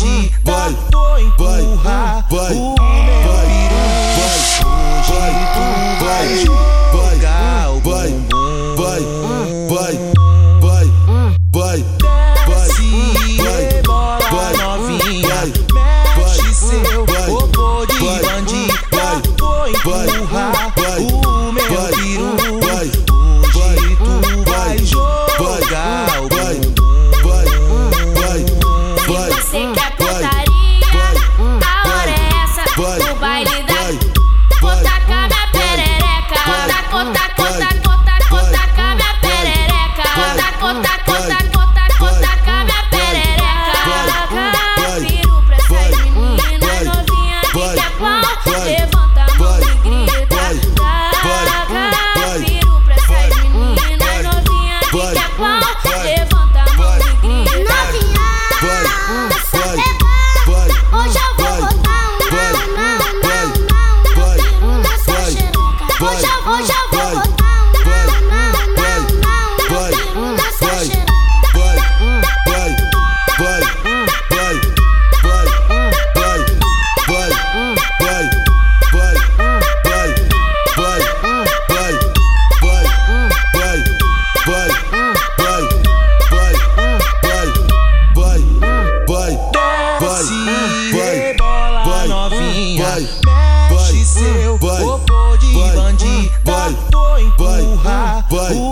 de vai, vai, vai, vai, levanta, levanta, levanta, levanta, vai, vai, mexe vai, seu vai, de vai, bandida, vai, vai, vai, vai,